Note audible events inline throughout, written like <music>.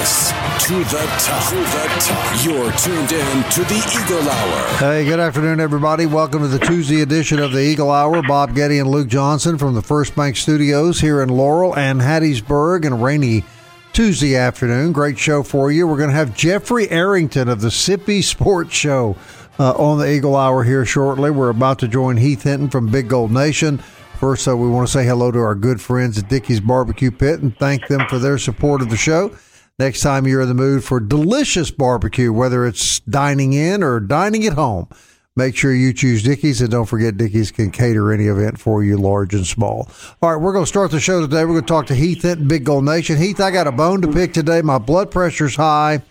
Miss to the top. To the top. You're tuned in to the Eagle Hour. Hey, good afternoon, everybody. Welcome to the Tuesday edition of the Eagle Hour. Bob Getty and Luke Johnson from the First Bank Studios here in Laurel and Hattiesburg, and rainy Tuesday afternoon. Great show for you. We're going to have Jeffrey Arrington of the Sippy Sports Show uh, on the Eagle Hour here shortly. We're about to join Heath Hinton from Big Gold Nation. First, so we want to say hello to our good friends at Dickey's Barbecue Pit and thank them for their support of the show. Next time you're in the mood for delicious barbecue, whether it's dining in or dining at home, make sure you choose Dickey's and don't forget Dickey's can cater any event for you, large and small. All right, we're going to start the show today. We're going to talk to Heath Hinton, Big Gold Nation. Heath, I got a bone to pick today. My blood pressure's high.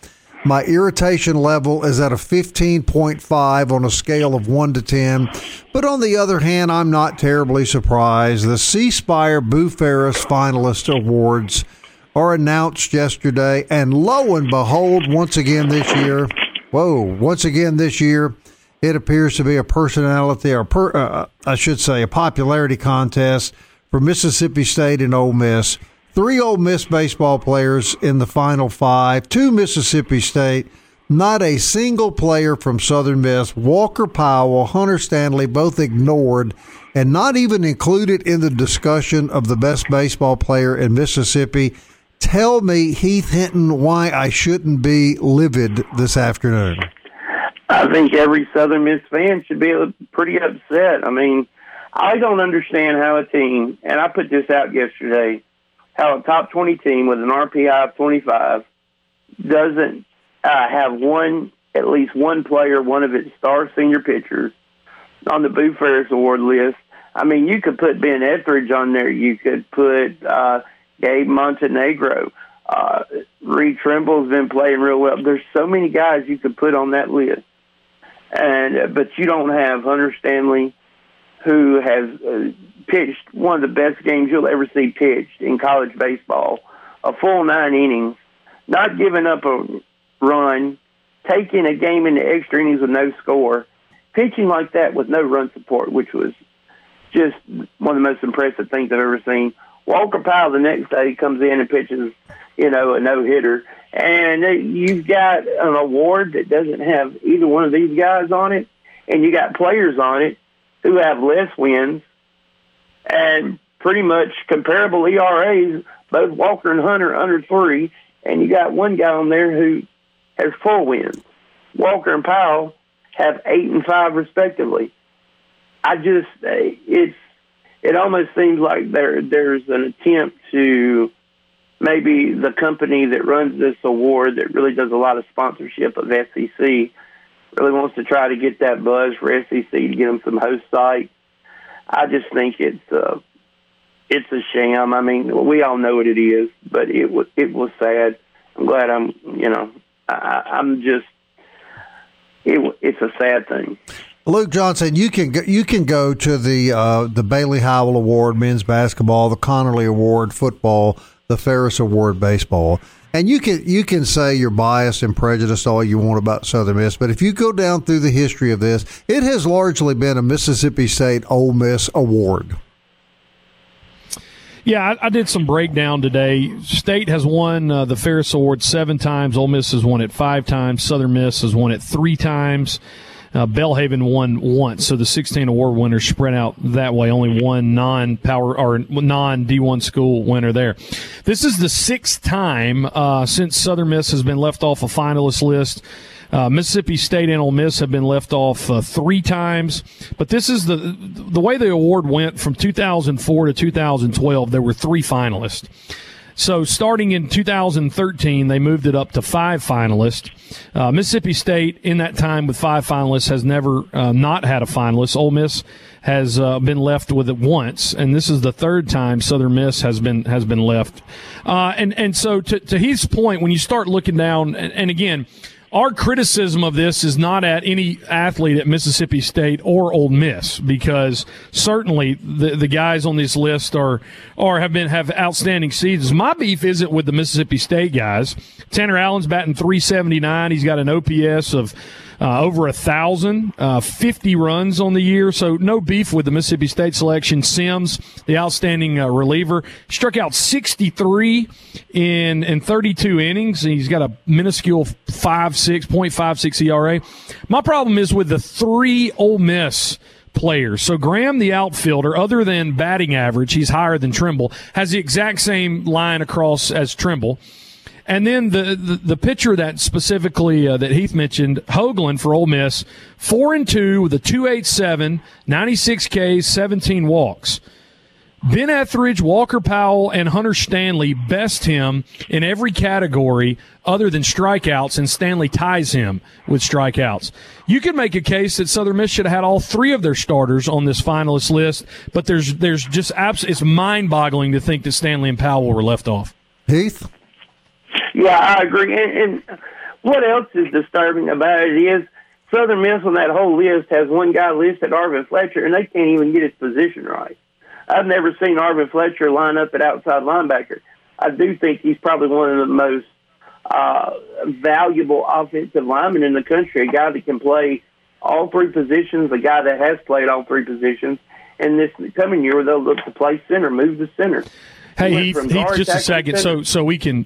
My irritation level is at a 15.5 on a scale of 1 to 10. But on the other hand, I'm not terribly surprised. The C Spire Boo Ferriss Finalist Awards are announced yesterday, and lo and behold, once again this year, whoa, once again this year, it appears to be a personality, or per, uh, I should say, a popularity contest for Mississippi State and Ole Miss. Three Ole Miss baseball players in the final five, two Mississippi State, not a single player from Southern Miss. Walker Powell, Hunter Stanley, both ignored and not even included in the discussion of the best baseball player in Mississippi. Tell me, Heath Hinton, why I shouldn't be livid this afternoon. I think every Southern Miss fan should be pretty upset. I mean, I don't understand how a team, and I put this out yesterday, how a top 20 team with an RPI of 25 doesn't uh, have one, at least one player, one of its star senior pitchers on the Boo Ferriss Award list. I mean, you could put Ben Etheridge on there. You could put uh, Gabe Montenegro. Uh, Reed Trimble's been playing real well. There's so many guys you could put on that list, and uh, but you don't have Hunter Stanley, who has uh, pitched one of the best games you'll ever see pitched in college baseball, a full nine innings, not giving up a run, taking a game into extra innings with no score, pitching like that with no run support, which was just one of the most impressive things I've ever seen. Walker Powell the next day comes in and pitches, you know, a no hitter, and you've got an award that doesn't have either one of these guys on it, and you got players on it who have less wins and pretty much comparable ERAs, both Walker and Hunter under three, and you got one guy on there who has four wins. Walker and Powell have eight and five respectively. I just uh, it's it almost seems like there there's an attempt to maybe the company that runs this award that really does a lot of sponsorship of SEC really wants to try to get that buzz for SEC to get them some host sites. I just think it's uh, it's a sham. I mean, we all know what it is, but it was it was sad. I'm glad I'm you know I, I'm just it, it's a sad thing. Luke Johnson, you can go, you can go to the uh, the Bailey Howell Award men's basketball, the Conerly Award football, the Ferriss Award baseball, and you can you can say you're biased and prejudiced all you want about Southern Miss, but if you go down through the history of this, it has largely been a Mississippi State Ole Miss award. Yeah, I, I, did some breakdown today. State has won uh, the Ferriss Award seven times. Ole Miss has won it five times. Southern Miss has won it three times. Uh, Belhaven won once, so the 16 award winners spread out that way. Only one non-power or non-D1 school winner there. This is the sixth time uh, since Southern Miss has been left off a finalist list. Uh, Mississippi State and Ole Miss have been left off uh, three times, but this is the the way the award went from 2004 to 2012. There were three finalists. So starting in 2013, they moved it up to five finalists. Uh, Mississippi State, in that time with five finalists, has never uh, not had a finalist. Ole Miss has uh, been left with it once, and this is the third time Southern Miss has been has been left. Uh, and and so to, to his point, when you start looking down, and, and again our criticism of this is not at any athlete at Mississippi State or Ole Miss because certainly the, the guys on this list are or have been have outstanding seasons. My beef isn't with the Mississippi State guys. Tanner Allen's batting 379. He's got an OPS of uh, over a thousand, uh, 50 runs on the year. So no beef with the Mississippi State selection. Sims, the outstanding uh, reliever, struck out 63 in in 32 innings. And he's got a minuscule five six point five six ERA. My problem is with the three Ole Miss players. So Graham, the outfielder, other than batting average, he's higher than Trimble, has the exact same line across as Trimble. And then the, the, the pitcher that specifically uh, that Heath mentioned, Hoglund for Ole Miss, four and two with a 287, 96 Ks, 17 walks. Ben Etheridge, Walker Powell, and Hunter Stanley best him in every category other than strikeouts, and Stanley ties him with strikeouts. You could make a case that Southern Miss should have had all three of their starters on this finalist list, but there's there's just abs- it's mind boggling to think that Stanley and Powell were left off. Heath. Yeah, I agree. And, and what else is disturbing about it is Southern Miss on that whole list has one guy listed, Arvin Fletcher, and they can't even get his position right. I've never seen Arvin Fletcher line up at outside linebacker. I do think he's probably one of the most uh, valuable offensive linemen in the country, a guy that can play all three positions, a guy that has played all three positions. And this coming year, they'll look to play center, move the center. Hey, Heath, Heath just a second, so so we can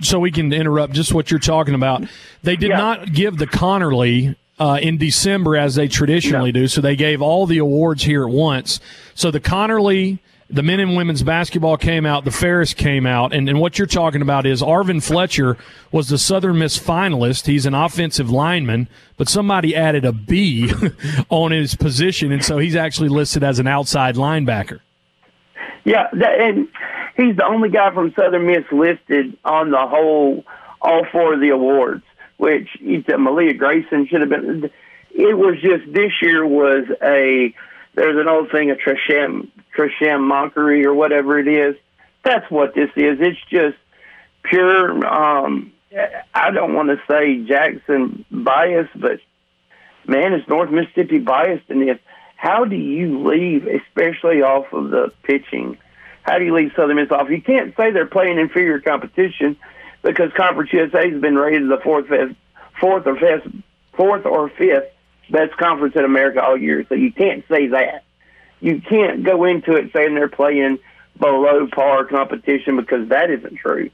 so we can interrupt just what you're talking about. They did yeah. not give the Conerly uh, in December as they traditionally do, so they gave all the awards here at once. So the Conerly, the men and women's basketball came out, the Ferriss came out, and, and what you're talking about is Arvin Fletcher was the Southern Miss finalist. He's an offensive lineman, but somebody added a B <laughs> on his position, and so he's actually listed as an outside linebacker. Yeah, that, and he's the only guy from Southern Miss listed on the whole, all four of the awards. Which Malia Grayson should have been. It was just this year was a there's an old thing a Tresham Tresham mockery or whatever it is. That's what this is. It's just pure. um I don't want to say Jackson bias, but man, it's North Mississippi biased in this. How do you leave, especially off of the pitching? How do you leave Southern Miss off? You can't say they're playing inferior competition because Conference USA has been rated the fourth, fifth, fourth or fifth, fourth or fifth best conference in America all year. So you can't say that. You can't go into it saying they're playing below par competition because that isn't true.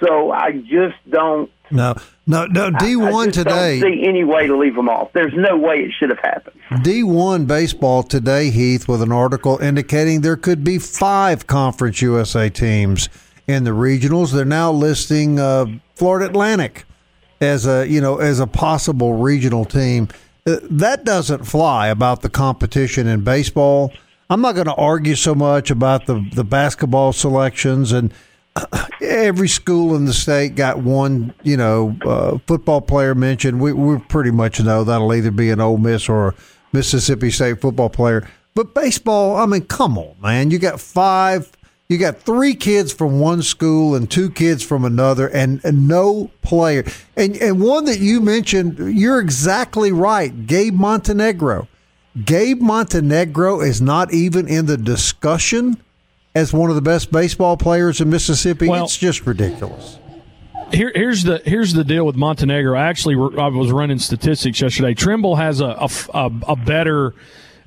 So I just don't. No, no, no. D one today. Don't see any way to leave them off. There's no way it should have happened. D one baseball today, Heath, with an article indicating there could be five Conference USA teams in the regionals. They're now listing uh, Florida Atlantic as a you know as a possible regional team. Uh, that doesn't fly about the competition in baseball. I'm not going to argue so much about the the basketball selections and every school in the state got one, you know, uh, football player mentioned. We, we pretty much know that'll either be an Ole Miss or a Mississippi State football player. But baseball, I mean, come on, man. You got five, you got three kids from one school and two kids from another, and, and no player. And, and one that you mentioned, you're exactly right. Gabe Montenegro. Gabe Montenegro is not even in the discussion as one of the best baseball players in Mississippi. Well, it's just ridiculous. Here, here's the here's the deal with Montenegro. I actually I was running statistics yesterday. Trimble has a a, a better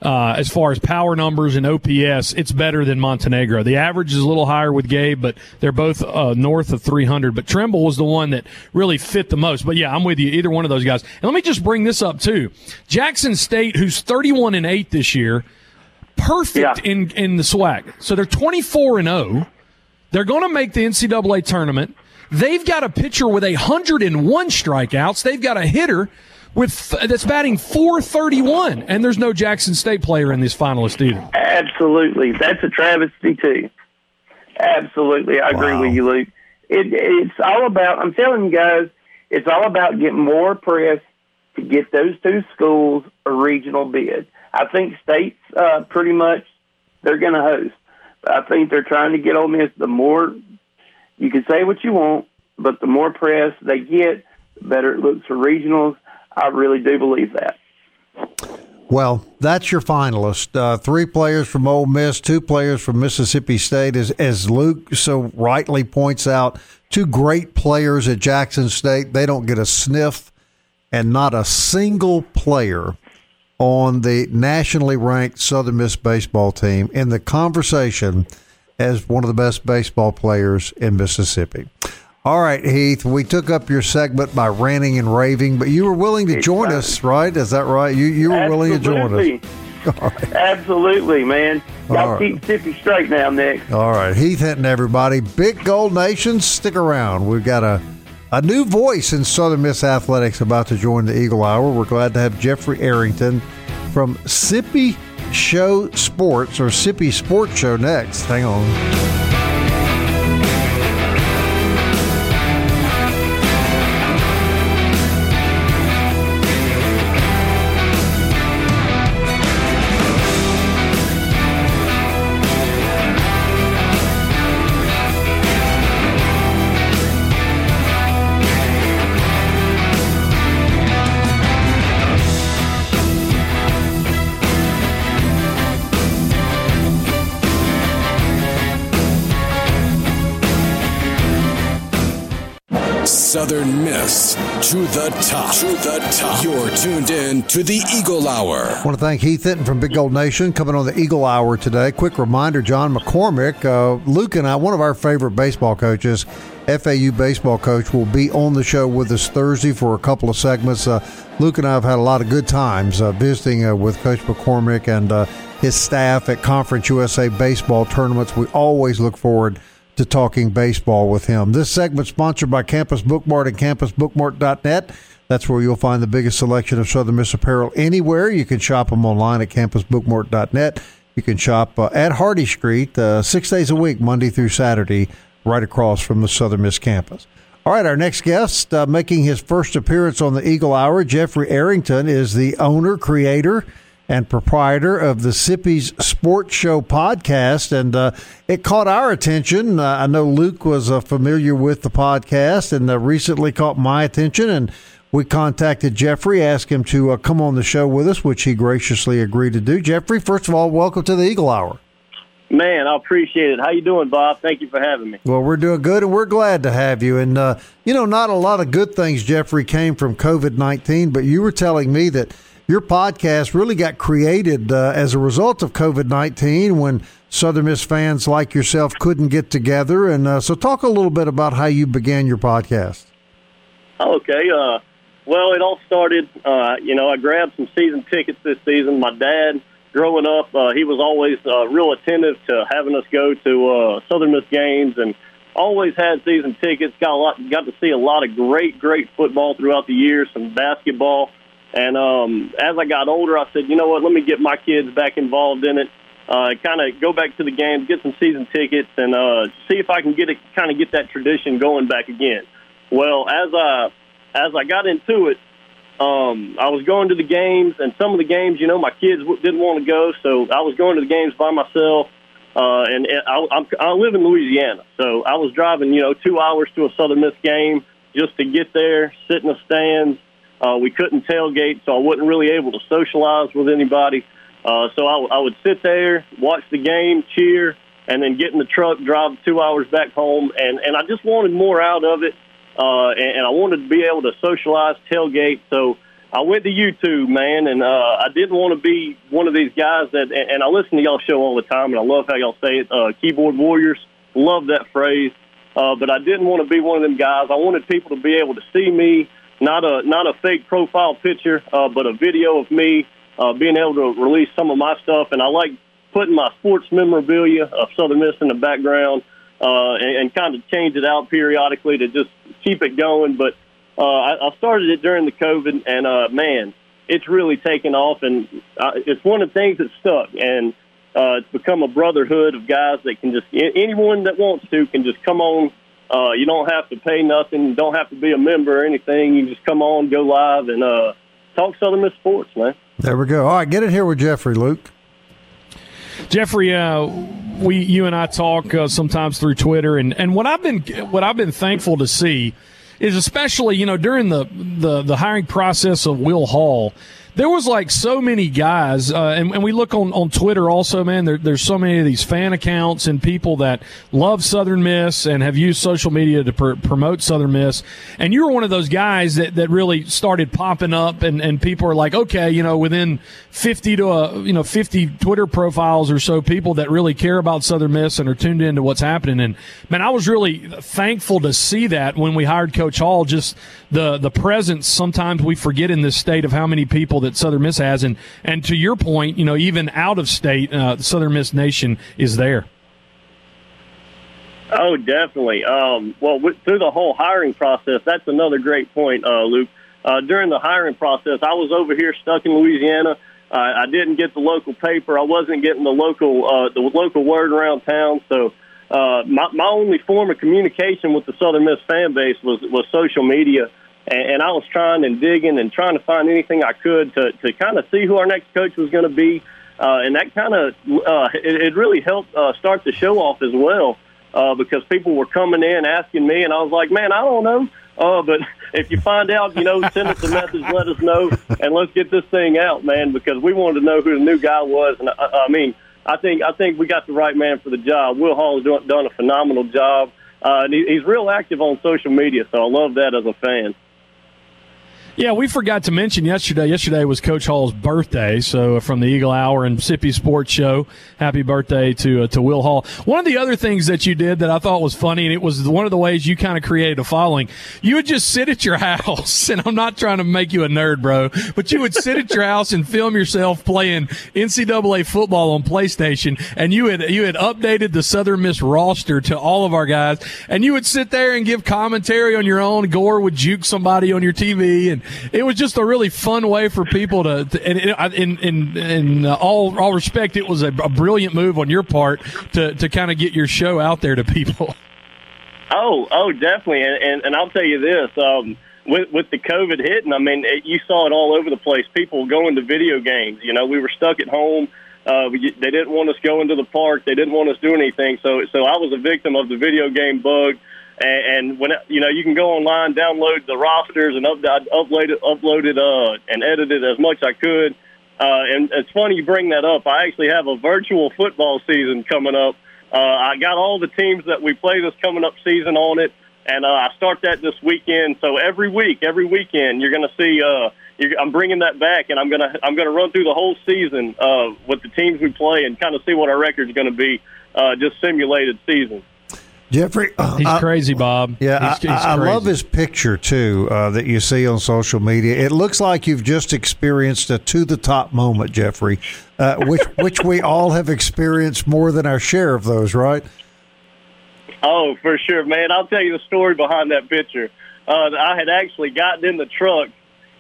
uh, as far as power numbers and OPS. It's better than Montenegro. The average is a little higher with Gabe, but they're both uh, north of 300. But Trimble was the one that really fit the most. But yeah, I'm with you. Either one of those guys. And let me just bring this up too. Jackson State, who's 31 and eight this year perfect yeah. in in the SWAC. So they're 24 and 0. They're going to make the NCAA tournament. They've got a pitcher with 101 strikeouts. They've got a hitter with that's batting 431, and there's no Jackson State player in this finalist either. Absolutely, that's a travesty too. Absolutely, I wow. agree with you, Luke. It, it's all about. I'm telling you guys, it's all about getting more press to get those two schools a regional bid. I think State's uh, pretty much they're going to host. I think they're trying to get Ole Miss. The more you can say what you want, but the more press they get, the better it looks for regionals. I really do believe that. Well, that's your finalist. Uh, three players from Ole Miss, two players from Mississippi State, as, as Luke so rightly points out. Two great players at Jackson State. They don't get a sniff, and not a single player on the nationally ranked Southern Miss baseball team in the conversation as one of the best baseball players in Mississippi. All right, Heath, we took up your segment by ranting and raving, but you were willing to join us, right? Is that right? You you were Absolutely. willing to join us. <laughs> Right. Absolutely, man. Y'all right. keep Mississippi straight now, Nick. All right, Heath Hinton, everybody. Big Gold Nation, stick around. We've got a a new voice in Southern Miss athletics about to join the Eagle Hour. We're glad to have Jeffrey Arrington from Sippy Show Sports or Sippy Sports Show next. Hang on. Southern Miss to the top. To the top. You're tuned in to the Eagle Hour. I want to thank Heath Hinton from Big Gold Nation coming on the Eagle Hour today. Quick reminder John McCormack, uh, Luke and I, one of our favorite baseball coaches, FAU baseball coach, will be on the show with us Thursday for a couple of segments. Uh, Luke and I have had a lot of good times uh, visiting uh, with Coach McCormack and uh, his staff at Conference USA baseball tournaments. We always look forward to talking baseball with him. This segment sponsored by Campus Bookmart and campusbookmart.net. That's where you'll find the biggest selection of Southern Miss apparel anywhere. You can shop them online at campusbookmart.net. You can shop uh, at Hardy Street uh, six days a week, Monday through Saturday, right across from the Southern Miss campus. All right, our next guest, uh, making his first appearance on the Eagle Hour, Jeffrey Arrington, is the owner, creator, and proprietor of the Sippy's Sports Show podcast. And uh, it caught our attention. Uh, I know Luke was uh, familiar with the podcast and uh, recently caught my attention. And we contacted Jeffrey, asked him to uh, come on the show with us, which he graciously agreed to do. Jeffrey, first of all, welcome to the Eagle Hour. Man, I appreciate it. How you doing, Bob? Thank you for having me. Well, we're doing good, and we're glad to have you. And uh, you know, not a lot of good things, Jeffrey, came from COVID nineteen, but you were telling me that your podcast really got created uh, as a result of COVID 19 when Southern Miss fans like yourself couldn't get together. And uh, so, talk a little bit about how you began your podcast. Okay. Uh, well, it all started, uh, you know, I grabbed some season tickets this season. My dad, growing up, uh, he was always uh, real attentive to having us go to Southern Miss games and always had season tickets. Got a lot, got to see a lot of great, great football throughout the years, some basketball. And um, as I got older, I said, you know what, let me get my kids back involved in it. Uh, kind of go back to the games, get some season tickets, and uh, see if I can get it, kind of get that tradition going back again. Well, as I as I got into it, um, I was going to the games, and some of the games, you know, my kids didn't want to go, so I was going to the games by myself. Uh, and I, I'm, I live in Louisiana, so I was driving, you know, two hours to a Southern Miss game just to get there, sit in the stands, uh, we couldn't tailgate, so I wasn't really able to socialize with anybody. Uh, so I, I would sit there, watch the game, cheer, and then get in the truck, drive two hours back home. And, and I just wanted more out of it, uh, and, and I wanted to be able to socialize, tailgate. So I went to YouTube, man, and uh, I didn't want to be one of these guys that. And I listen to y'all show all the time, and I love how y'all say it. Uh, keyboard warriors, love that phrase. Uh, but I didn't want to be one of them guys. I wanted people to be able to see me not a not a fake profile picture, uh, but a video of me uh, being able to release some of my stuff. And I like putting my sports memorabilia of Southern Miss in the background uh, and, and kind of change it out periodically to just keep it going. But uh, I, I started it during the COVID, and uh, man, it's really taken off, and uh, it's one of the things that stuck. And uh, it's become a brotherhood of guys that can just anyone that wants to can just come on uh, you don't have to pay nothing. Don't have to be a member or anything. You just come on, go live, and uh, talk Southern Miss sports, man. There we go. All right, get it here with Jeffrey, Luke. Jeffrey, uh, we you and I talk uh, sometimes through Twitter, and, and what I've been what I've been thankful to see is especially you know during the the, the hiring process of Will Hall there was like so many guys, uh, and, and, we look on, on Twitter also, man. There, there's so many of these fan accounts and people that love Southern Miss and have used social media to pr- promote Southern Miss. And you were one of those guys that, that really started popping up, and, and people are like, okay, you know, within 50 to a, uh, you know 50 Twitter profiles or so, people that really care about Southern Miss and are tuned into what's happening. And man, I was really thankful to see that when we hired Coach Hall. Just the the presence. Sometimes we forget in this state of how many people that Southern Miss has, and and to your point, you know, even out of state, uh, Southern Miss Nation is there. Oh, definitely. Um, well, through the whole hiring process, that's another great point, uh, Luke. Uh, during the hiring process, I was over here stuck in Louisiana. I didn't get the local paper. I wasn't getting the local uh, the local word around town. So uh, my my only form of communication with the Southern Miss fan base was was social media and, and I was trying and digging and trying to find anything I could to to kind of see who our next coach was going to be, uh, and that kind of uh, it, it really helped uh, start the show off as well uh, because people were coming in asking me, and I was like, man, I don't know. Uh, but if you find out, you know, send us a message, let us know, and let's get this thing out, man, because we wanted to know who the new guy was. And I, I mean, I think I think we got the right man for the job. Will Hall has done, done a phenomenal job, uh, and he, he's real active on social media, so I love that as a fan. Yeah, we forgot to mention yesterday. Yesterday was Coach Hall's birthday, so from the Eagle Hour and Sippy Sports Show, happy birthday to uh, to Will Hall. One of the other things that you did that I thought was funny, and it was one of the ways you kind of created a following. You would just sit at your <laughs> house, and I'm not trying to make you a nerd, bro, but you would sit at your house and film yourself playing NCAA football on PlayStation, and you had you had updated the Southern Miss roster to all of our guys, and you would sit there and give commentary on your own. Gore would juke somebody on your TV, and it was just a really fun way for people to, to and in in in all all respect, it was a, a brilliant move on your part to to kind of get your show out there to people. <laughs> Oh, oh, definitely, and and, and I'll tell you this. Um, with with the COVID hitting, I mean, it, you saw it all over the place. People going to video games. You know, we were stuck at home. Uh, we, they didn't want us going to the park. They didn't want us doing anything. So, so I was a victim of the video game bug and, and when you know you can go online, download the rosters, and up, I uploaded, uploaded, uh, and edited as much as I could. Uh, and it's funny you bring that up. I actually have a virtual football season coming up. Uh, I got all the teams that we play this coming up season on it, and uh, I start that this weekend. So every week, every weekend, you're going to see. Uh, you're, I'm bringing that back, and I'm gonna I'm gonna run through the whole season uh, with the teams we play and kind of see what our record's going to be. Uh, just simulated season. Jeffrey, uh, he's I, crazy, Bob. Yeah, he's, he's I, I, love his picture too uh, that you see on social media. It looks like you've just experienced a to the top moment, Jeffrey, uh, which <laughs> which we all have experienced more than our share of those, right? Oh, for sure, man. I'll tell you the story behind that picture. Uh, I had actually gotten in the truck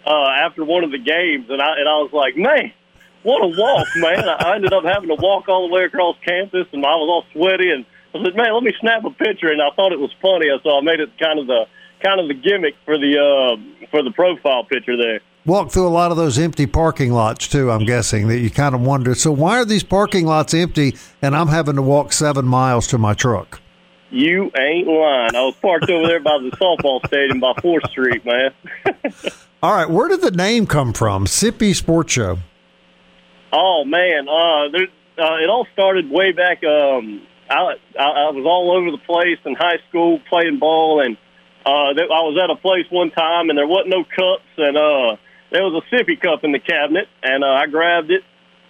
uh, after one of the games, and I and I was like, man. What a walk, man! I ended up having to walk all the way across campus, and I was all sweaty and I said, "Man, let me snap a picture," and I thought it was funny, so I made it kind of the kind of the gimmick for the uh, for the profile picture there. Walk through a lot of those empty parking lots too. I'm guessing that you kind of wonder. So why are these parking lots empty, and I'm having to walk seven miles to my truck? You ain't lying. I was parked over there by the softball stadium by Fourth Street, man. <laughs> all right, where did the name come from? Sippy Sports Show. Oh man, uh, there, uh, it all started way back. Um, I, I, was all over the place in high school playing ball, and uh, I was at a place one time, and there wasn't no cups, and uh, there was a sippy cup in the cabinet, and uh, I grabbed it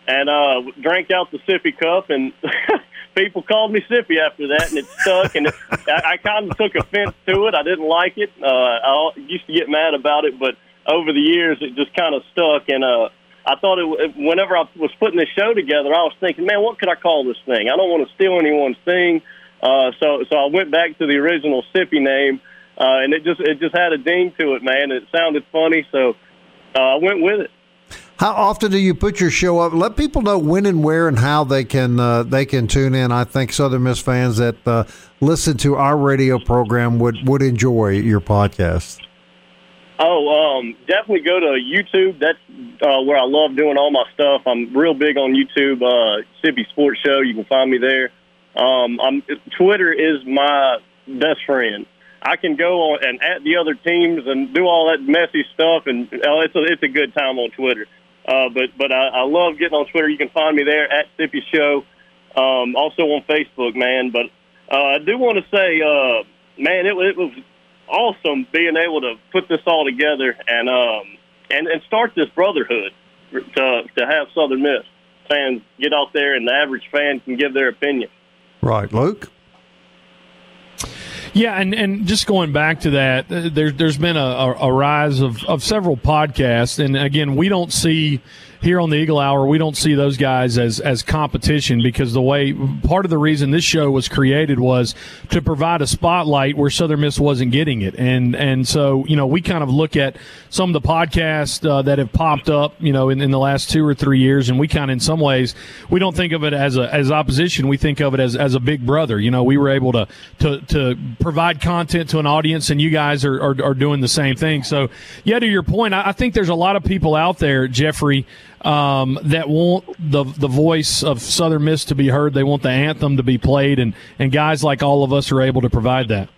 and uh, drank out the sippy cup, and <laughs> people called me sippy after that, and it stuck, and it, I, I kind of took offense to it. I didn't like it. Uh, I used to get mad about it, but over the years, it just kind of stuck, and uh, I thought it, whenever I was putting this show together, I was thinking, man, what could I call this thing? I don't want to steal anyone's thing. Uh, so, so I went back to the original Sippy name, uh, and it just, it just had a ding to it, man. It sounded funny. So, uh, I went with it. How often do you put your show up? Let people know when and where and how they can uh, they can tune in. I think Southern Miss fans that uh, listen to our radio program would would enjoy your podcast. Oh, um, definitely go to YouTube. That's uh, where I love doing all my stuff. I'm real big on YouTube. Uh, Sippy Sports Show. You can find me there. Um, I'm, Twitter is my best friend. I can go on and at the other teams and do all that messy stuff, and uh, it's a, it's a good time on Twitter. Uh, but but I, I love getting on Twitter. You can find me there at Sippy Show. Um, also on Facebook, man. But uh, I do want to say, uh, man, it, it was awesome being able to put this all together and um, and and start this brotherhood to to have Southern Miss fans get out there and the average fan can give their opinion. Right, Luke. Yeah, and, and just going back to that, uh, there, there's been a, a, a rise of, of several podcasts. And again, we don't see here on the Eagle Hour, we don't see those guys as as competition because the way part of the reason this show was created was to provide a spotlight where Southern Miss wasn't getting it, and and so you know we kind of look at some of the podcasts uh, that have popped up, you know, in, in the last two or three years, and we kind of in some ways we don't think of it as a as opposition, we think of it as as a big brother. You know, we were able to to to provide content to an audience, and you guys are are, are doing the same thing. So yeah, to your point, I, I think there's a lot of people out there, Jeffrey um, that want the the voice of Southern Miss to be heard. They want the anthem to be played, and and guys like all of us are able to provide that.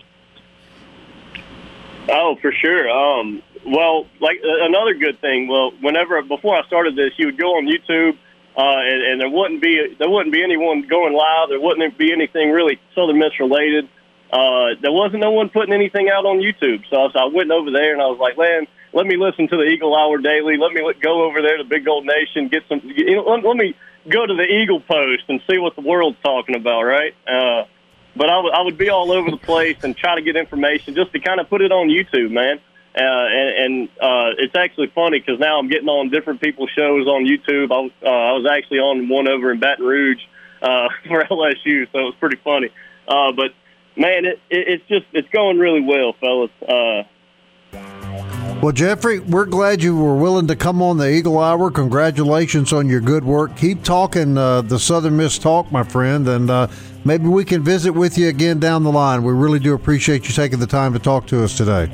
Oh, for sure. Um, well, like uh, another good thing. Well, whenever before I started this, you would go on YouTube, uh, and, and there wouldn't be there wouldn't be anyone going live. There wouldn't be anything really Southern Miss related. Uh, there wasn't no one putting anything out on YouTube. So, so I went over there and I was like, man, let me listen to the Eagle Hour Daily. Let me go over there to Big Gold Nation, get some. You know, let, let me go to the Eagle Post and see what the world's talking about, right? Uh, but I would I would be all over the place and try to get information just to kind of put it on YouTube, man. Uh, and and uh, it's actually funny because now I'm getting on different people's shows on YouTube. I was uh, I was actually on one over in Baton Rouge uh, <laughs> for LSU, so it was pretty funny. Uh, but man, it, it, it's just it's going really well, fellas. Uh, well, Jeffrey, we're glad you were willing to come on the Eagle Hour. Congratulations on your good work. Keep talking uh, the Southern Miss talk, my friend, and uh, maybe we can visit with you again down the line. We really do appreciate you taking the time to talk to us today.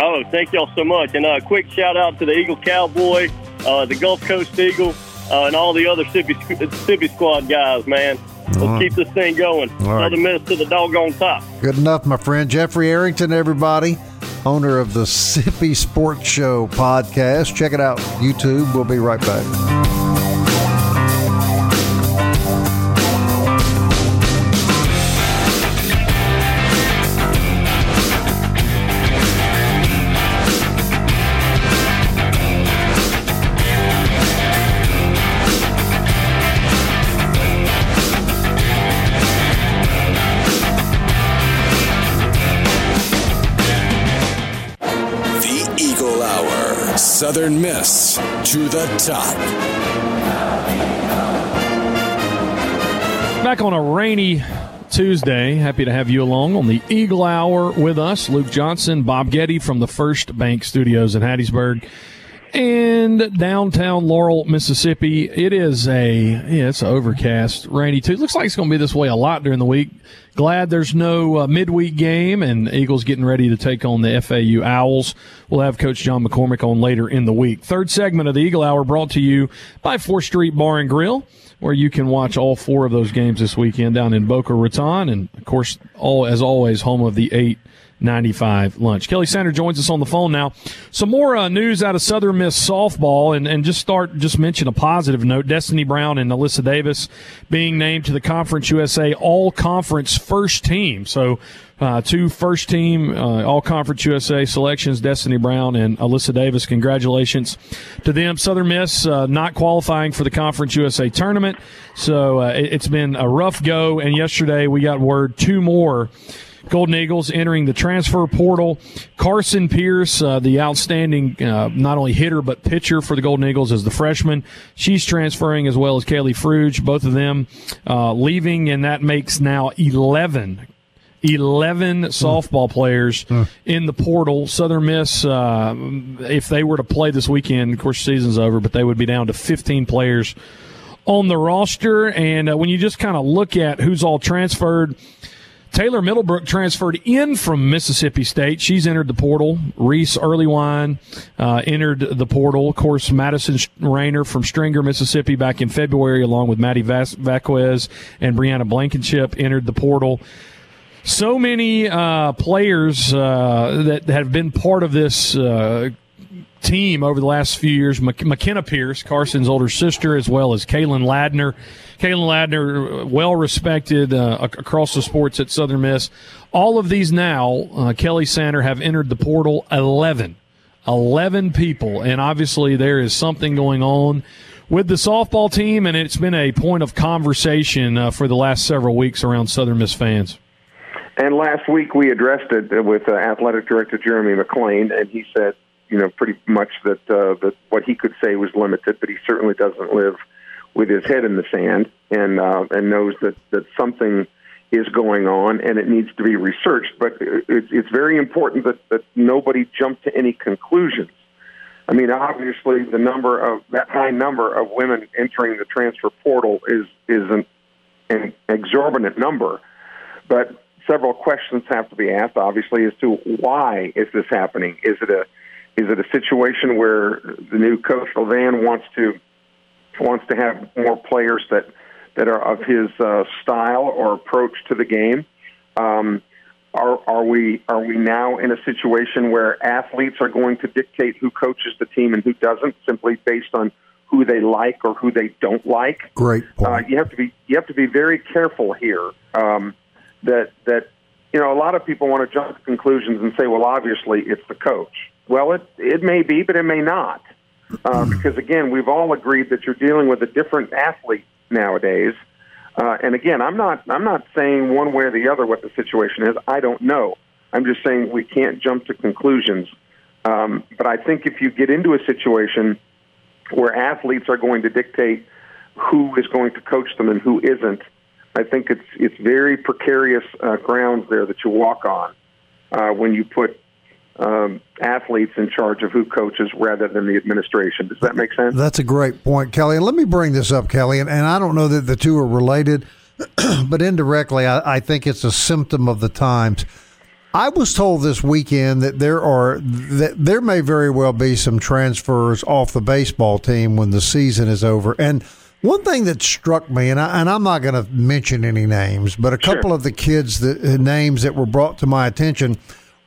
Oh, thank y'all so much. And a uh, quick shout out to the Eagle Cowboy, uh, the Gulf Coast Eagle, uh, and all the other Sippy, Sippy Squad guys, man. Let's right. keep this thing going. All Southern. Miss to the doggone top. Good enough, my friend. Jeffrey Arrington, everybody owner of the Sippy Sports Show podcast. Check it out, YouTube. We'll be right back. Southern Miss to the top. Back on a rainy Tuesday. Happy to have you along on the Eagle Hour with us. Luke Johnson, Bob Getty from the First Bank Studios in Hattiesburg and downtown Laurel, Mississippi. It is a yeah, it's overcast, rainy too. Looks like it's going to be this way a lot during the week. Glad there's no uh, midweek game, and Eagles getting ready to take on the FAU Owls. We'll have Coach John McCormack on later in the week. Third segment of the Eagle Hour brought to you by Fourth Street Bar and Grill, where you can watch all four of those games this weekend down in Boca Raton, and of course, all as always, home of the eight 95 lunch. Kelly Sander joins us on the phone now. Some more uh, news out of Southern Miss softball, and, and just start just mention a positive note. Destiny Brown and Alyssa Davis being named to the Conference USA All Conference First Team. So uh, two first team uh, All Conference USA selections, Destiny Brown and Alyssa Davis. Congratulations to them. Southern Miss uh, not qualifying for the Conference USA tournament, so uh, it, it's been a rough go. And yesterday we got word two more Golden Eagles entering the transfer portal. Carson Pierce, uh, the outstanding uh, not only hitter but pitcher for the Golden Eagles as the freshman, she's transferring as well as Kaylee Fruge, both of them uh, leaving, and that makes now 11 11 softball players in the portal. Southern Miss, uh, if they were to play this weekend, of course, season's over, but they would be down to 15 players on the roster. And uh, when you just kind of look at who's all transferred, Taylor Middlebrook transferred in from Mississippi State. She's entered the portal. Reese Earlywine uh, entered the portal. Of course, Madison Rayner from Stringer, Mississippi, back in February, along with Maddie Vaquez and Brianna Blankenship, entered the portal. So many uh, players uh, that have been part of this uh, team over the last few years. McKenna Pierce, Carson's older sister, as well as Kaylin Ladner. Kaylin Ladner, well respected uh, across the sports at Southern Miss. All of these now, uh, Kelly Sander have entered the portal 11. 11 people. And obviously, there is something going on with the softball team, and it's been a point of conversation uh, for the last several weeks around Southern Miss fans. And last week we addressed it with uh, athletic director Jeremy McClain, and he said you know, pretty much that uh, that what he could say was limited, but he certainly doesn't live with his head in the sand and uh, and knows that that something is going on and it needs to be researched. But it, it's very important that that nobody jump to any conclusions. I mean, obviously, the number of that high number of women entering the transfer portal is is an, an exorbitant number, but several questions have to be asked. Obviously, as to why is this happening? Is it a is it a situation where the new coach Levan wants to wants to have more players that that are of his uh, style or approach to the game? Um, are are we are we now in a situation where athletes are going to dictate who coaches the team and who doesn't simply based on who they like or who they don't like? Great. Uh, you have to be you have to be very careful here. Um, that that you know a lot of people want to jump to conclusions and say, well, obviously it's the coach. Well, it it may be, but it may not, uh, because again, we've all agreed that you're dealing with a different athlete nowadays. Uh, and again, I'm not I'm not saying one way or the other what the situation is. I don't know. I'm just saying we can't jump to conclusions. Um, but I think if you get into a situation where athletes are going to dictate who is going to coach them and who isn't, I think it's it's very precarious uh, grounds there that you walk on uh, when you put um, athletes in charge of who coaches rather than the administration. Does that make sense? That's a great point, Kelly. And let me bring this up, Kelly. And, and I don't know that the two are related, <clears throat> but indirectly, I, I think it's a symptom of the times. I was told this weekend that there are that there may very well be some transfers off the baseball team when the season is over. And one thing that struck me, and, I, and I'm not going to mention any names, but a couple sure. of the kids' that, names that were brought to my attention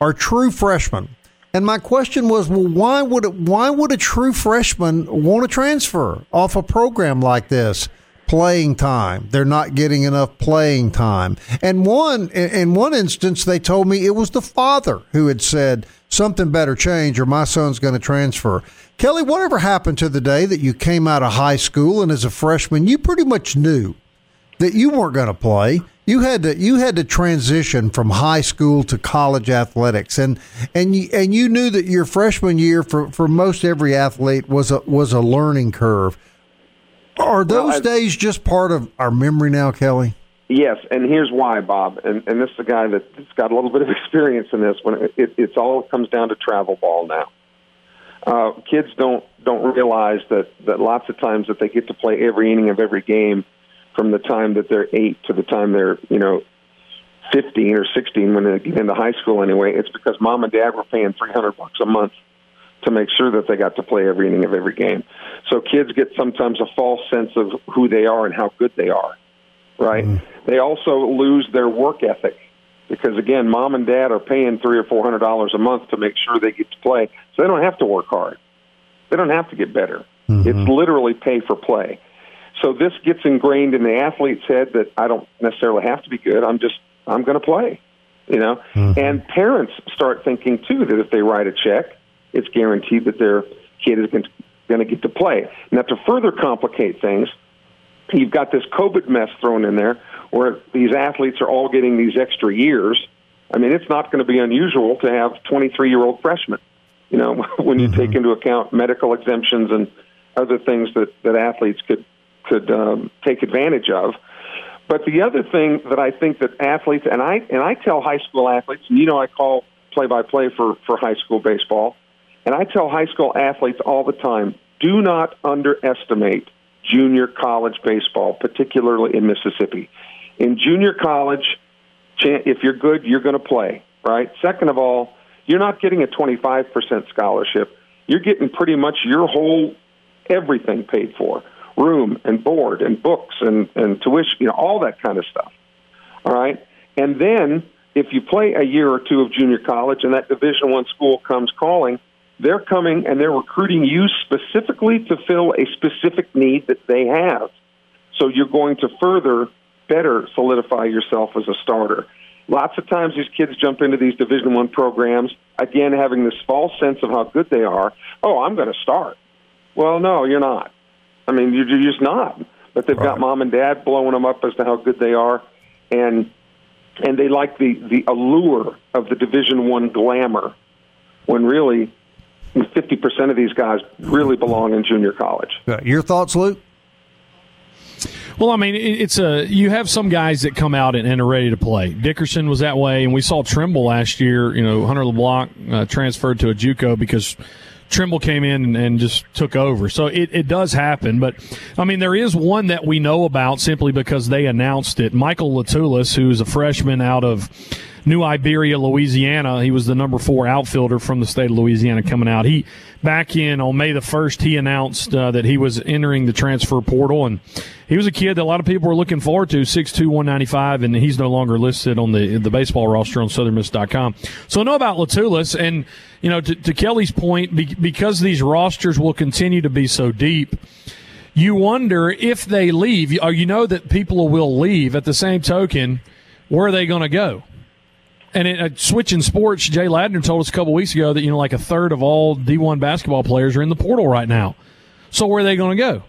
are true freshmen. And my question was, well, why would why would a true freshman want to transfer off a program like this? Playing time. They're not getting enough playing time. And one, in one instance, they told me it was the father who had said something better change or my son's going to transfer. Kelly, whatever happened to the day that you came out of high school and as a freshman, you pretty much knew that you weren't going to play you had to you had to transition from high school to college athletics and and you, and you knew that your freshman year for, for most every athlete was a was a learning curve. Are those well, days just part of our memory now kelly? Yes and here's why bob and and this is a guy that's got a little bit of <laughs> experience in this when it, it it's all it comes down to travel ball now. Uh, kids don't don't realize that that lots of times that they get to play every inning of every game from the time that they're eight to the time they're you know 15 or 16 when they get into high school anyway it's because mom and dad were paying 300 bucks a month to make sure that they got to play every inning of every game. So kids get sometimes a false sense of who they are and how good they are right? Mm. They also lose their work ethic because again mom and dad are paying three or four hundred dollars a month to make sure they get to play. So they don't have to work hard. They don't have to get better. Mm-hmm. it's literally pay for play so this gets ingrained in the athlete's head that I don't necessarily have to be good. I'm just I'm going to play, you know. Mm-hmm. And parents start thinking too that if they write a check, it's guaranteed that their kid is going to get to play. Now to further complicate things, you've got this COVID mess thrown in there where these athletes are all getting these extra years. I mean, it's not going to be unusual to have 23 year old freshmen. You know, <laughs> when you mm-hmm. take into account medical exemptions and other things that that athletes could could um, take advantage of. But the other thing that I think that athletes and I and I tell high school athletes, you know I call play by play for for high school baseball, and I tell high school athletes all the time, do not underestimate junior college baseball, particularly in Mississippi. In junior college, if you're good, you're going to play, right? Second of all, you're not getting a 25% scholarship. You're getting pretty much your whole everything paid for room and board and books and, and tuition, you know, all that kind of stuff. All right. And then if you play a year or two of junior college and that Division One school comes calling, they're coming and they're recruiting you specifically to fill a specific need that they have. So you're going to further better solidify yourself as a starter. Lots of times these kids jump into these Division One programs again having this false sense of how good they are. Oh, I'm going to start. Well, no, you're not. I mean, you're just not. But they've right. got mom and dad blowing them up as to how good they are, and and they like the the allure of the Division One glamour, when really, fifty percent of these guys really belong in junior college. Your thoughts, Luke? Well, I mean, it's a you have some guys that come out and, and, are ready to play. Dickerson was that way, and we saw Trimble last year. You know, Hunter LeBlanc uh, transferred to a JUCO because Trimble came in and, just took over. So it, it does happen. But, I mean, there is one that we know about simply because they announced it. Michael Latulis, who's a freshman out of New Iberia, Louisiana. He was the number four outfielder from the state of Louisiana coming out. He back in on May the first, he announced uh, that he was entering the transfer portal, and he was a kid that a lot of people were looking forward to. Six two one ninety five, and he's no longer listed on the the baseball roster on SouthernMiss.com. So know about Latulis, and you know to, to Kelly's point, be, because these rosters will continue to be so deep you wonder if they leave, or you know that people will leave. At the same token, where are they going to go? And it, uh, switching sports, Jay Ladner told us a couple weeks ago that you know like a third of all D1 basketball players are in the portal right now. So where are they going to go?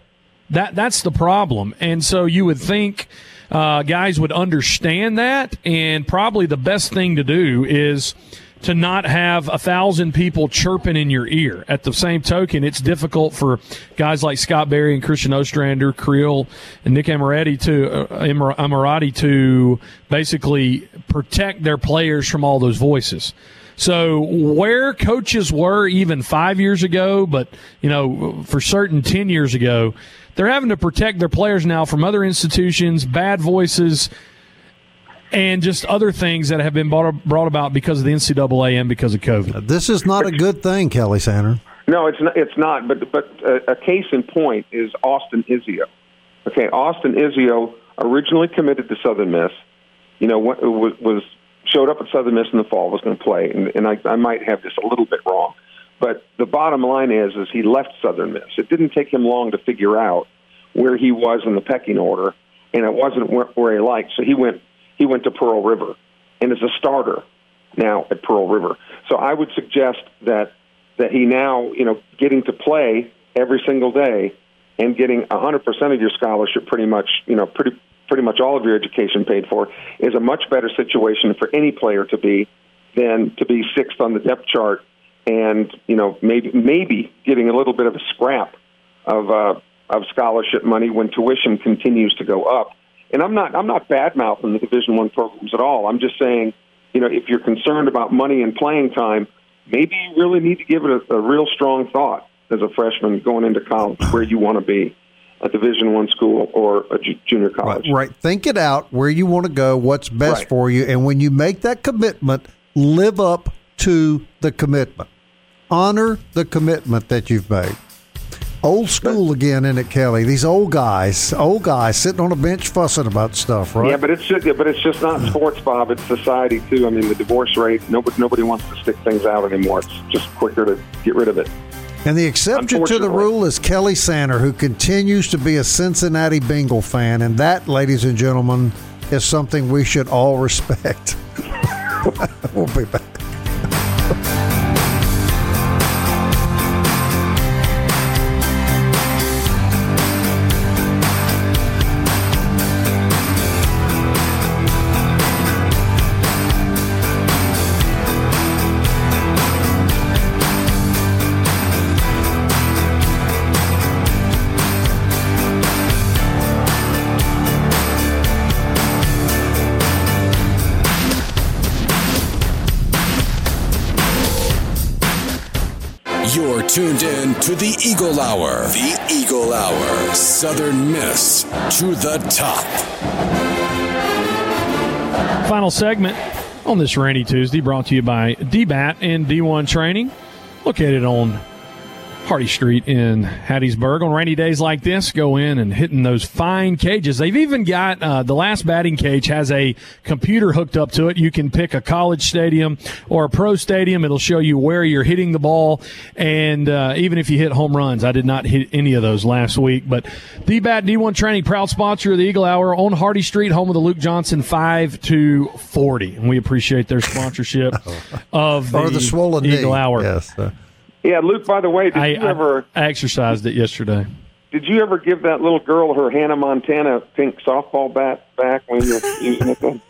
That that's the problem. And so you would think uh, guys would understand that, and probably the best thing to do is to not have a thousand people chirping in your ear. At the same token, it's difficult for guys like Scott Berry and Christian Ostrander, Creel, and Nick Amorati to uh, to basically protect their players from all those voices. So where coaches were even five years ago, but you know for certain ten years ago, they're having to protect their players now from other institutions, bad voices and just other things that have been brought, brought about because of the NCAA and because of COVID. This is not a good thing, Kelly Sander. No, it's not. It's not. But but a, a case in point is Austin Izio. Okay, Austin Izio originally committed to Southern Miss. You know, was, was showed up at Southern Miss in the fall, was going to play, and, and I, I might have this a little bit wrong. But the bottom line is, is he left Southern Miss. It didn't take him long to figure out where he was in the pecking order, and it wasn't where, where he liked. So he went he went to Pearl River and is a starter now at Pearl River. So I would suggest that that he now, you know, getting to play every single day and getting 100% of your scholarship pretty much, you know, pretty pretty much all of your education paid for is a much better situation for any player to be than to be sixth on the depth chart and, you know, maybe maybe getting a little bit of a scrap of uh of scholarship money when tuition continues to go up and I'm not I'm not bad mouthing the Division One programs at all. I'm just saying, you know, if you're concerned about money and playing time, maybe you really need to give it a, a real strong thought as a freshman going into college where you want to be a division one school or a junior college right, right, think it out where you want to go what's best right. for you and when you make that commitment live up to the commitment honor the commitment that you've made Old school again, in it, Kelly? These old guys, old guys sitting on a bench fussing about stuff, right? Yeah, but it's just, but it's just not sports, Bob. It's society too. I mean, the divorce rate. Nobody, nobody wants to stick things out anymore. It's just quicker to get rid of it. And the exception to the rule is Kelly Sander, who continues to be a Cincinnati Bengal fan, and that, ladies and gentlemen, is something we should all <laughs> respect. <laughs> we'll be back. Tuned in to the Eagle Hour. The Eagle Hour. Southern Miss to the top. Final segment on this rainy Tuesday brought to you by DBAT and D1 Training, located on Hardy Street in Hattiesburg. On rainy days like this, go in and hitting those fine cages. They've even got uh, the last batting cage has a computer hooked up to it. You can pick a college stadium or a pro stadium. It'll show you where you're hitting the ball, and uh, even if you hit home runs. I did not hit any of those last week, but DBAT D1 Training, proud sponsor of the Eagle Hour on Hardy Street, home of the Luke Johnson five to forty, and we appreciate their sponsorship <laughs> of the, or the swollen Eagle knee. Hour. Yes. uh, Yeah, Luke. By the way, did I, you ever I, I exercised it yesterday. did you ever give that little girl her Hannah Montana pink softball bat back when you were using it? Then?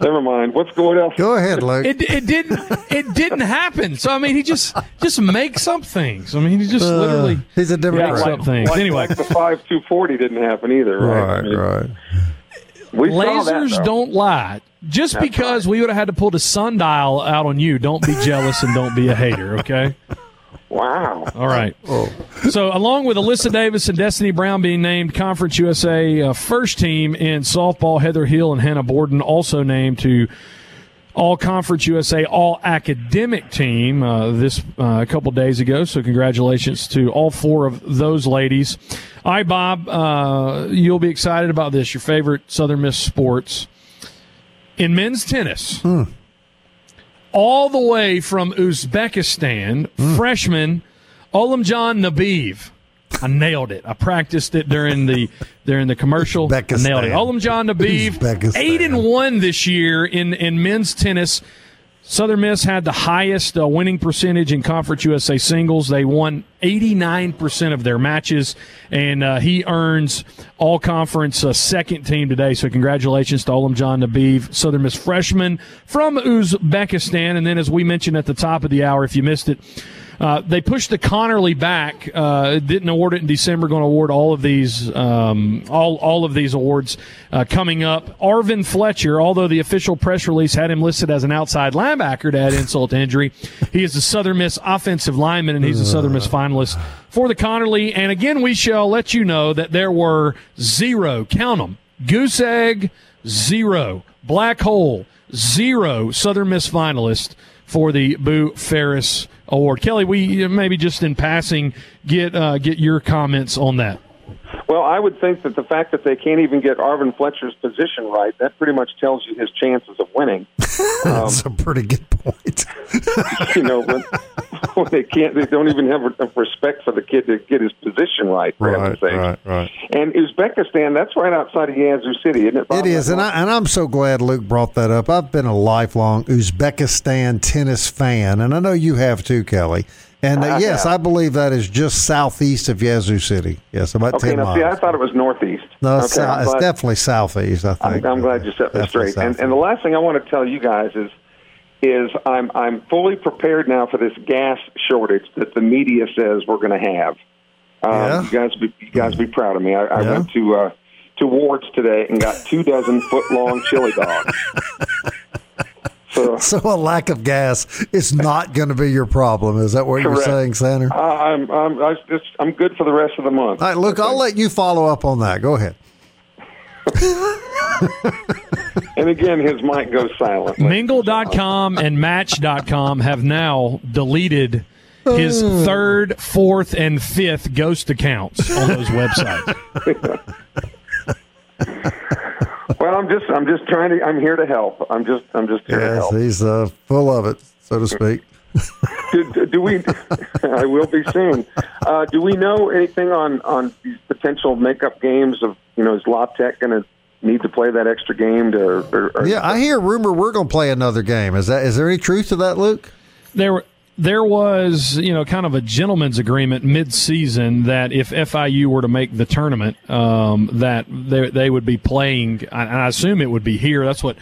Never mind. What's going on? go ahead, Luke. It, it didn't it didn't happen. So I mean, he just just makes up things. I mean, he just Uh, literally he's a makes Democrat. up things. Like, anyway, like the five two forty didn't happen either, right? I right, mean, right. We saw that, lasers don't lie. Just That's because we would have had to pull the sundial out on you, don't be jealous and don't be a hater. Okay. <laughs> Wow. All right. Oh. So, along with Alyssa Davis and Destiny Brown being named Conference USA uh, first team in softball, Heather Hill and Hannah Borden also named to All Conference USA All Academic Team uh, this uh, a couple days ago. So, congratulations to all four of those ladies. All right, Bob, uh, you'll be excited about this. Your favorite Southern Miss sports in men's tennis all the way from Uzbekistan, freshman Olamjan Nabiv. I nailed it. I practiced it during the <laughs> during the commercial. I nailed it. Uzbekistan. John Uzbekistan. eight and one this year in in men's tennis. Southern Miss had the highest uh, winning percentage in Conference USA singles. They won 89% of their matches, and uh, he earns all conference uh, second team today. So, congratulations to Olam John Nabib, Southern Miss freshman from Uzbekistan. And then, as we mentioned at the top of the hour, if you missed it, uh, they pushed the Conerly back. Uh, didn't award it in December. Going to award all of these, um, all all of these awards uh, coming up. Arvin Fletcher, although the official press release had him listed as an outside linebacker to add insult to injury, he is a Southern Miss offensive lineman, and he's a Southern Miss finalist for the Conerly. And again, we shall let you know that there were zero, count them, goose egg, zero, black hole, zero Southern Miss finalists for the Boo Ferriss Award. Kelly, we maybe just in passing get uh, get your comments on that. Well, I would think that the fact that they can't even get Arvin Fletcher's position right, that pretty much tells you his chances of winning. <laughs> That's a pretty good point. <laughs> you know, when, when <laughs> they can't, they don't even have a- respect for the kid to get his position right. For right, right, right. And Uzbekistan, that's right outside of Yazoo City, isn't it? Bob? It is, and I and I'm so glad Luke brought that up. I've been a lifelong Uzbekistan tennis fan, and I know you have too, Kelly. And uh, I yes, have. I believe that is just southeast of Yazoo City. Yes, about Okay, ten now miles. see, I thought it was northeast. no, it's, sou- I'm it's definitely southeast. I think. I'm, I'm glad you set me Definitely straight. And, and the last thing I want to tell you guys is, is I'm I'm fully prepared now for this gas shortage that the media says we're going to have. Um, Yeah? You guys, be, you guys be proud of me. I, I Yeah? went to uh, to Ward's today and got two dozen foot long chili dogs. <laughs> So so a lack of gas is not going to be your problem. Is that what you're saying, Sander? All I, I'm I'm I just, I'm good for the rest of the month. right, Luke, I'll let you follow up on that. Go ahead. <laughs> And again, his mic goes silent. Mingle.com and Match.com have now deleted his third, fourth, and fifth ghost accounts on those websites. <laughs> Well, I'm just I'm just trying to I'm here to help. I'm just I'm just here to Yes, help. he's uh, full of it, so to speak. do, do- do we? <laughs> I will be soon. Uh, do we know anything on on these potential makeup games of you know is La Tech going to need to play that extra game to? Or, or, Yeah, I hear rumor we're going to play another game. Is that is there any truth to that, Luke? there there was you know kind of a gentleman's agreement mid-season that if FIU were to make the tournament um, that they, they would be playing and I assume it would be here that's what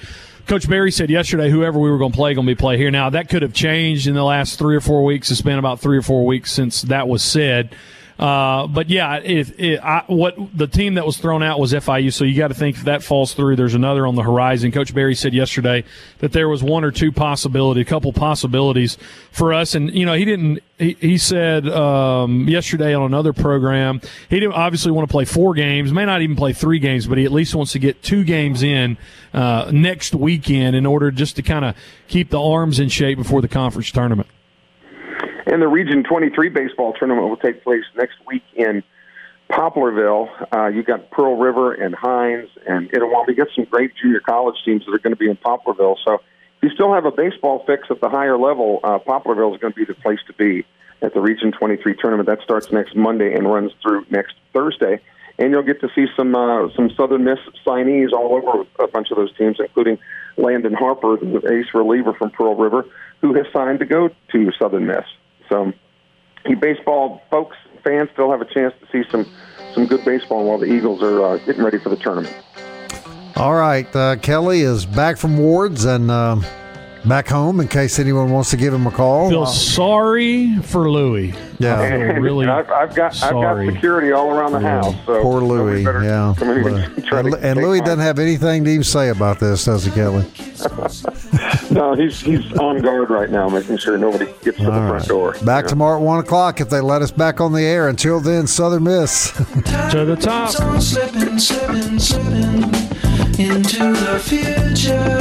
Coach Berry said yesterday whoever we were going to play going to be play here now that could have changed in the last three or four weeks it's been about three or four weeks since that was said Uh, but yeah, if, I, what the team that was thrown out was FIU, so you got to think if that falls through, there's another on the horizon. Coach Berry said yesterday that there was one or two possibility, a couple possibilities for us, and you know he didn't. He, he said um, yesterday on another program he didn't obviously want to play four games, may not even play three games, but he at least wants to get two games in uh, next weekend in order just to kind of keep the arms in shape before the conference tournament. And the Region 23 baseball tournament will take place next week in Poplarville. Uh, you got Pearl River and Hinds and Itawamba. You got some great junior college teams that are going to be in Poplarville. So if you still have a baseball fix at the higher level, uh, Poplarville is going to be the place to be at the Region 23 tournament. That starts next Monday and runs through next Thursday. And you'll get to see some uh, some Southern Miss signees all over a bunch of those teams, including Landon Harper, the ace reliever from Pearl River, who has signed to go to Southern Miss. So, you baseball folks, fans still have a chance to see some some good baseball while the Eagles are uh, getting ready for the tournament. All right, uh, Kelly is back from Wards and uh, back home in case anyone wants to give him a call. Feel sorry for Louie. Yeah, I feel <laughs> really. I've, I've got sorry. I've got security all around the house. So Poor Louie. somebody better Yeah, come in But- <laughs> and, try and, to Louie doesn't have anything to even say about this, does he, Kelly? <laughs> No, he's he's on guard right now, making sure nobody gets to the front right. door. Back Yeah. tomorrow at one o'clock if they let us back on the air. Until then, Southern Miss. to the top. on slipping, slipping, slipping into the future.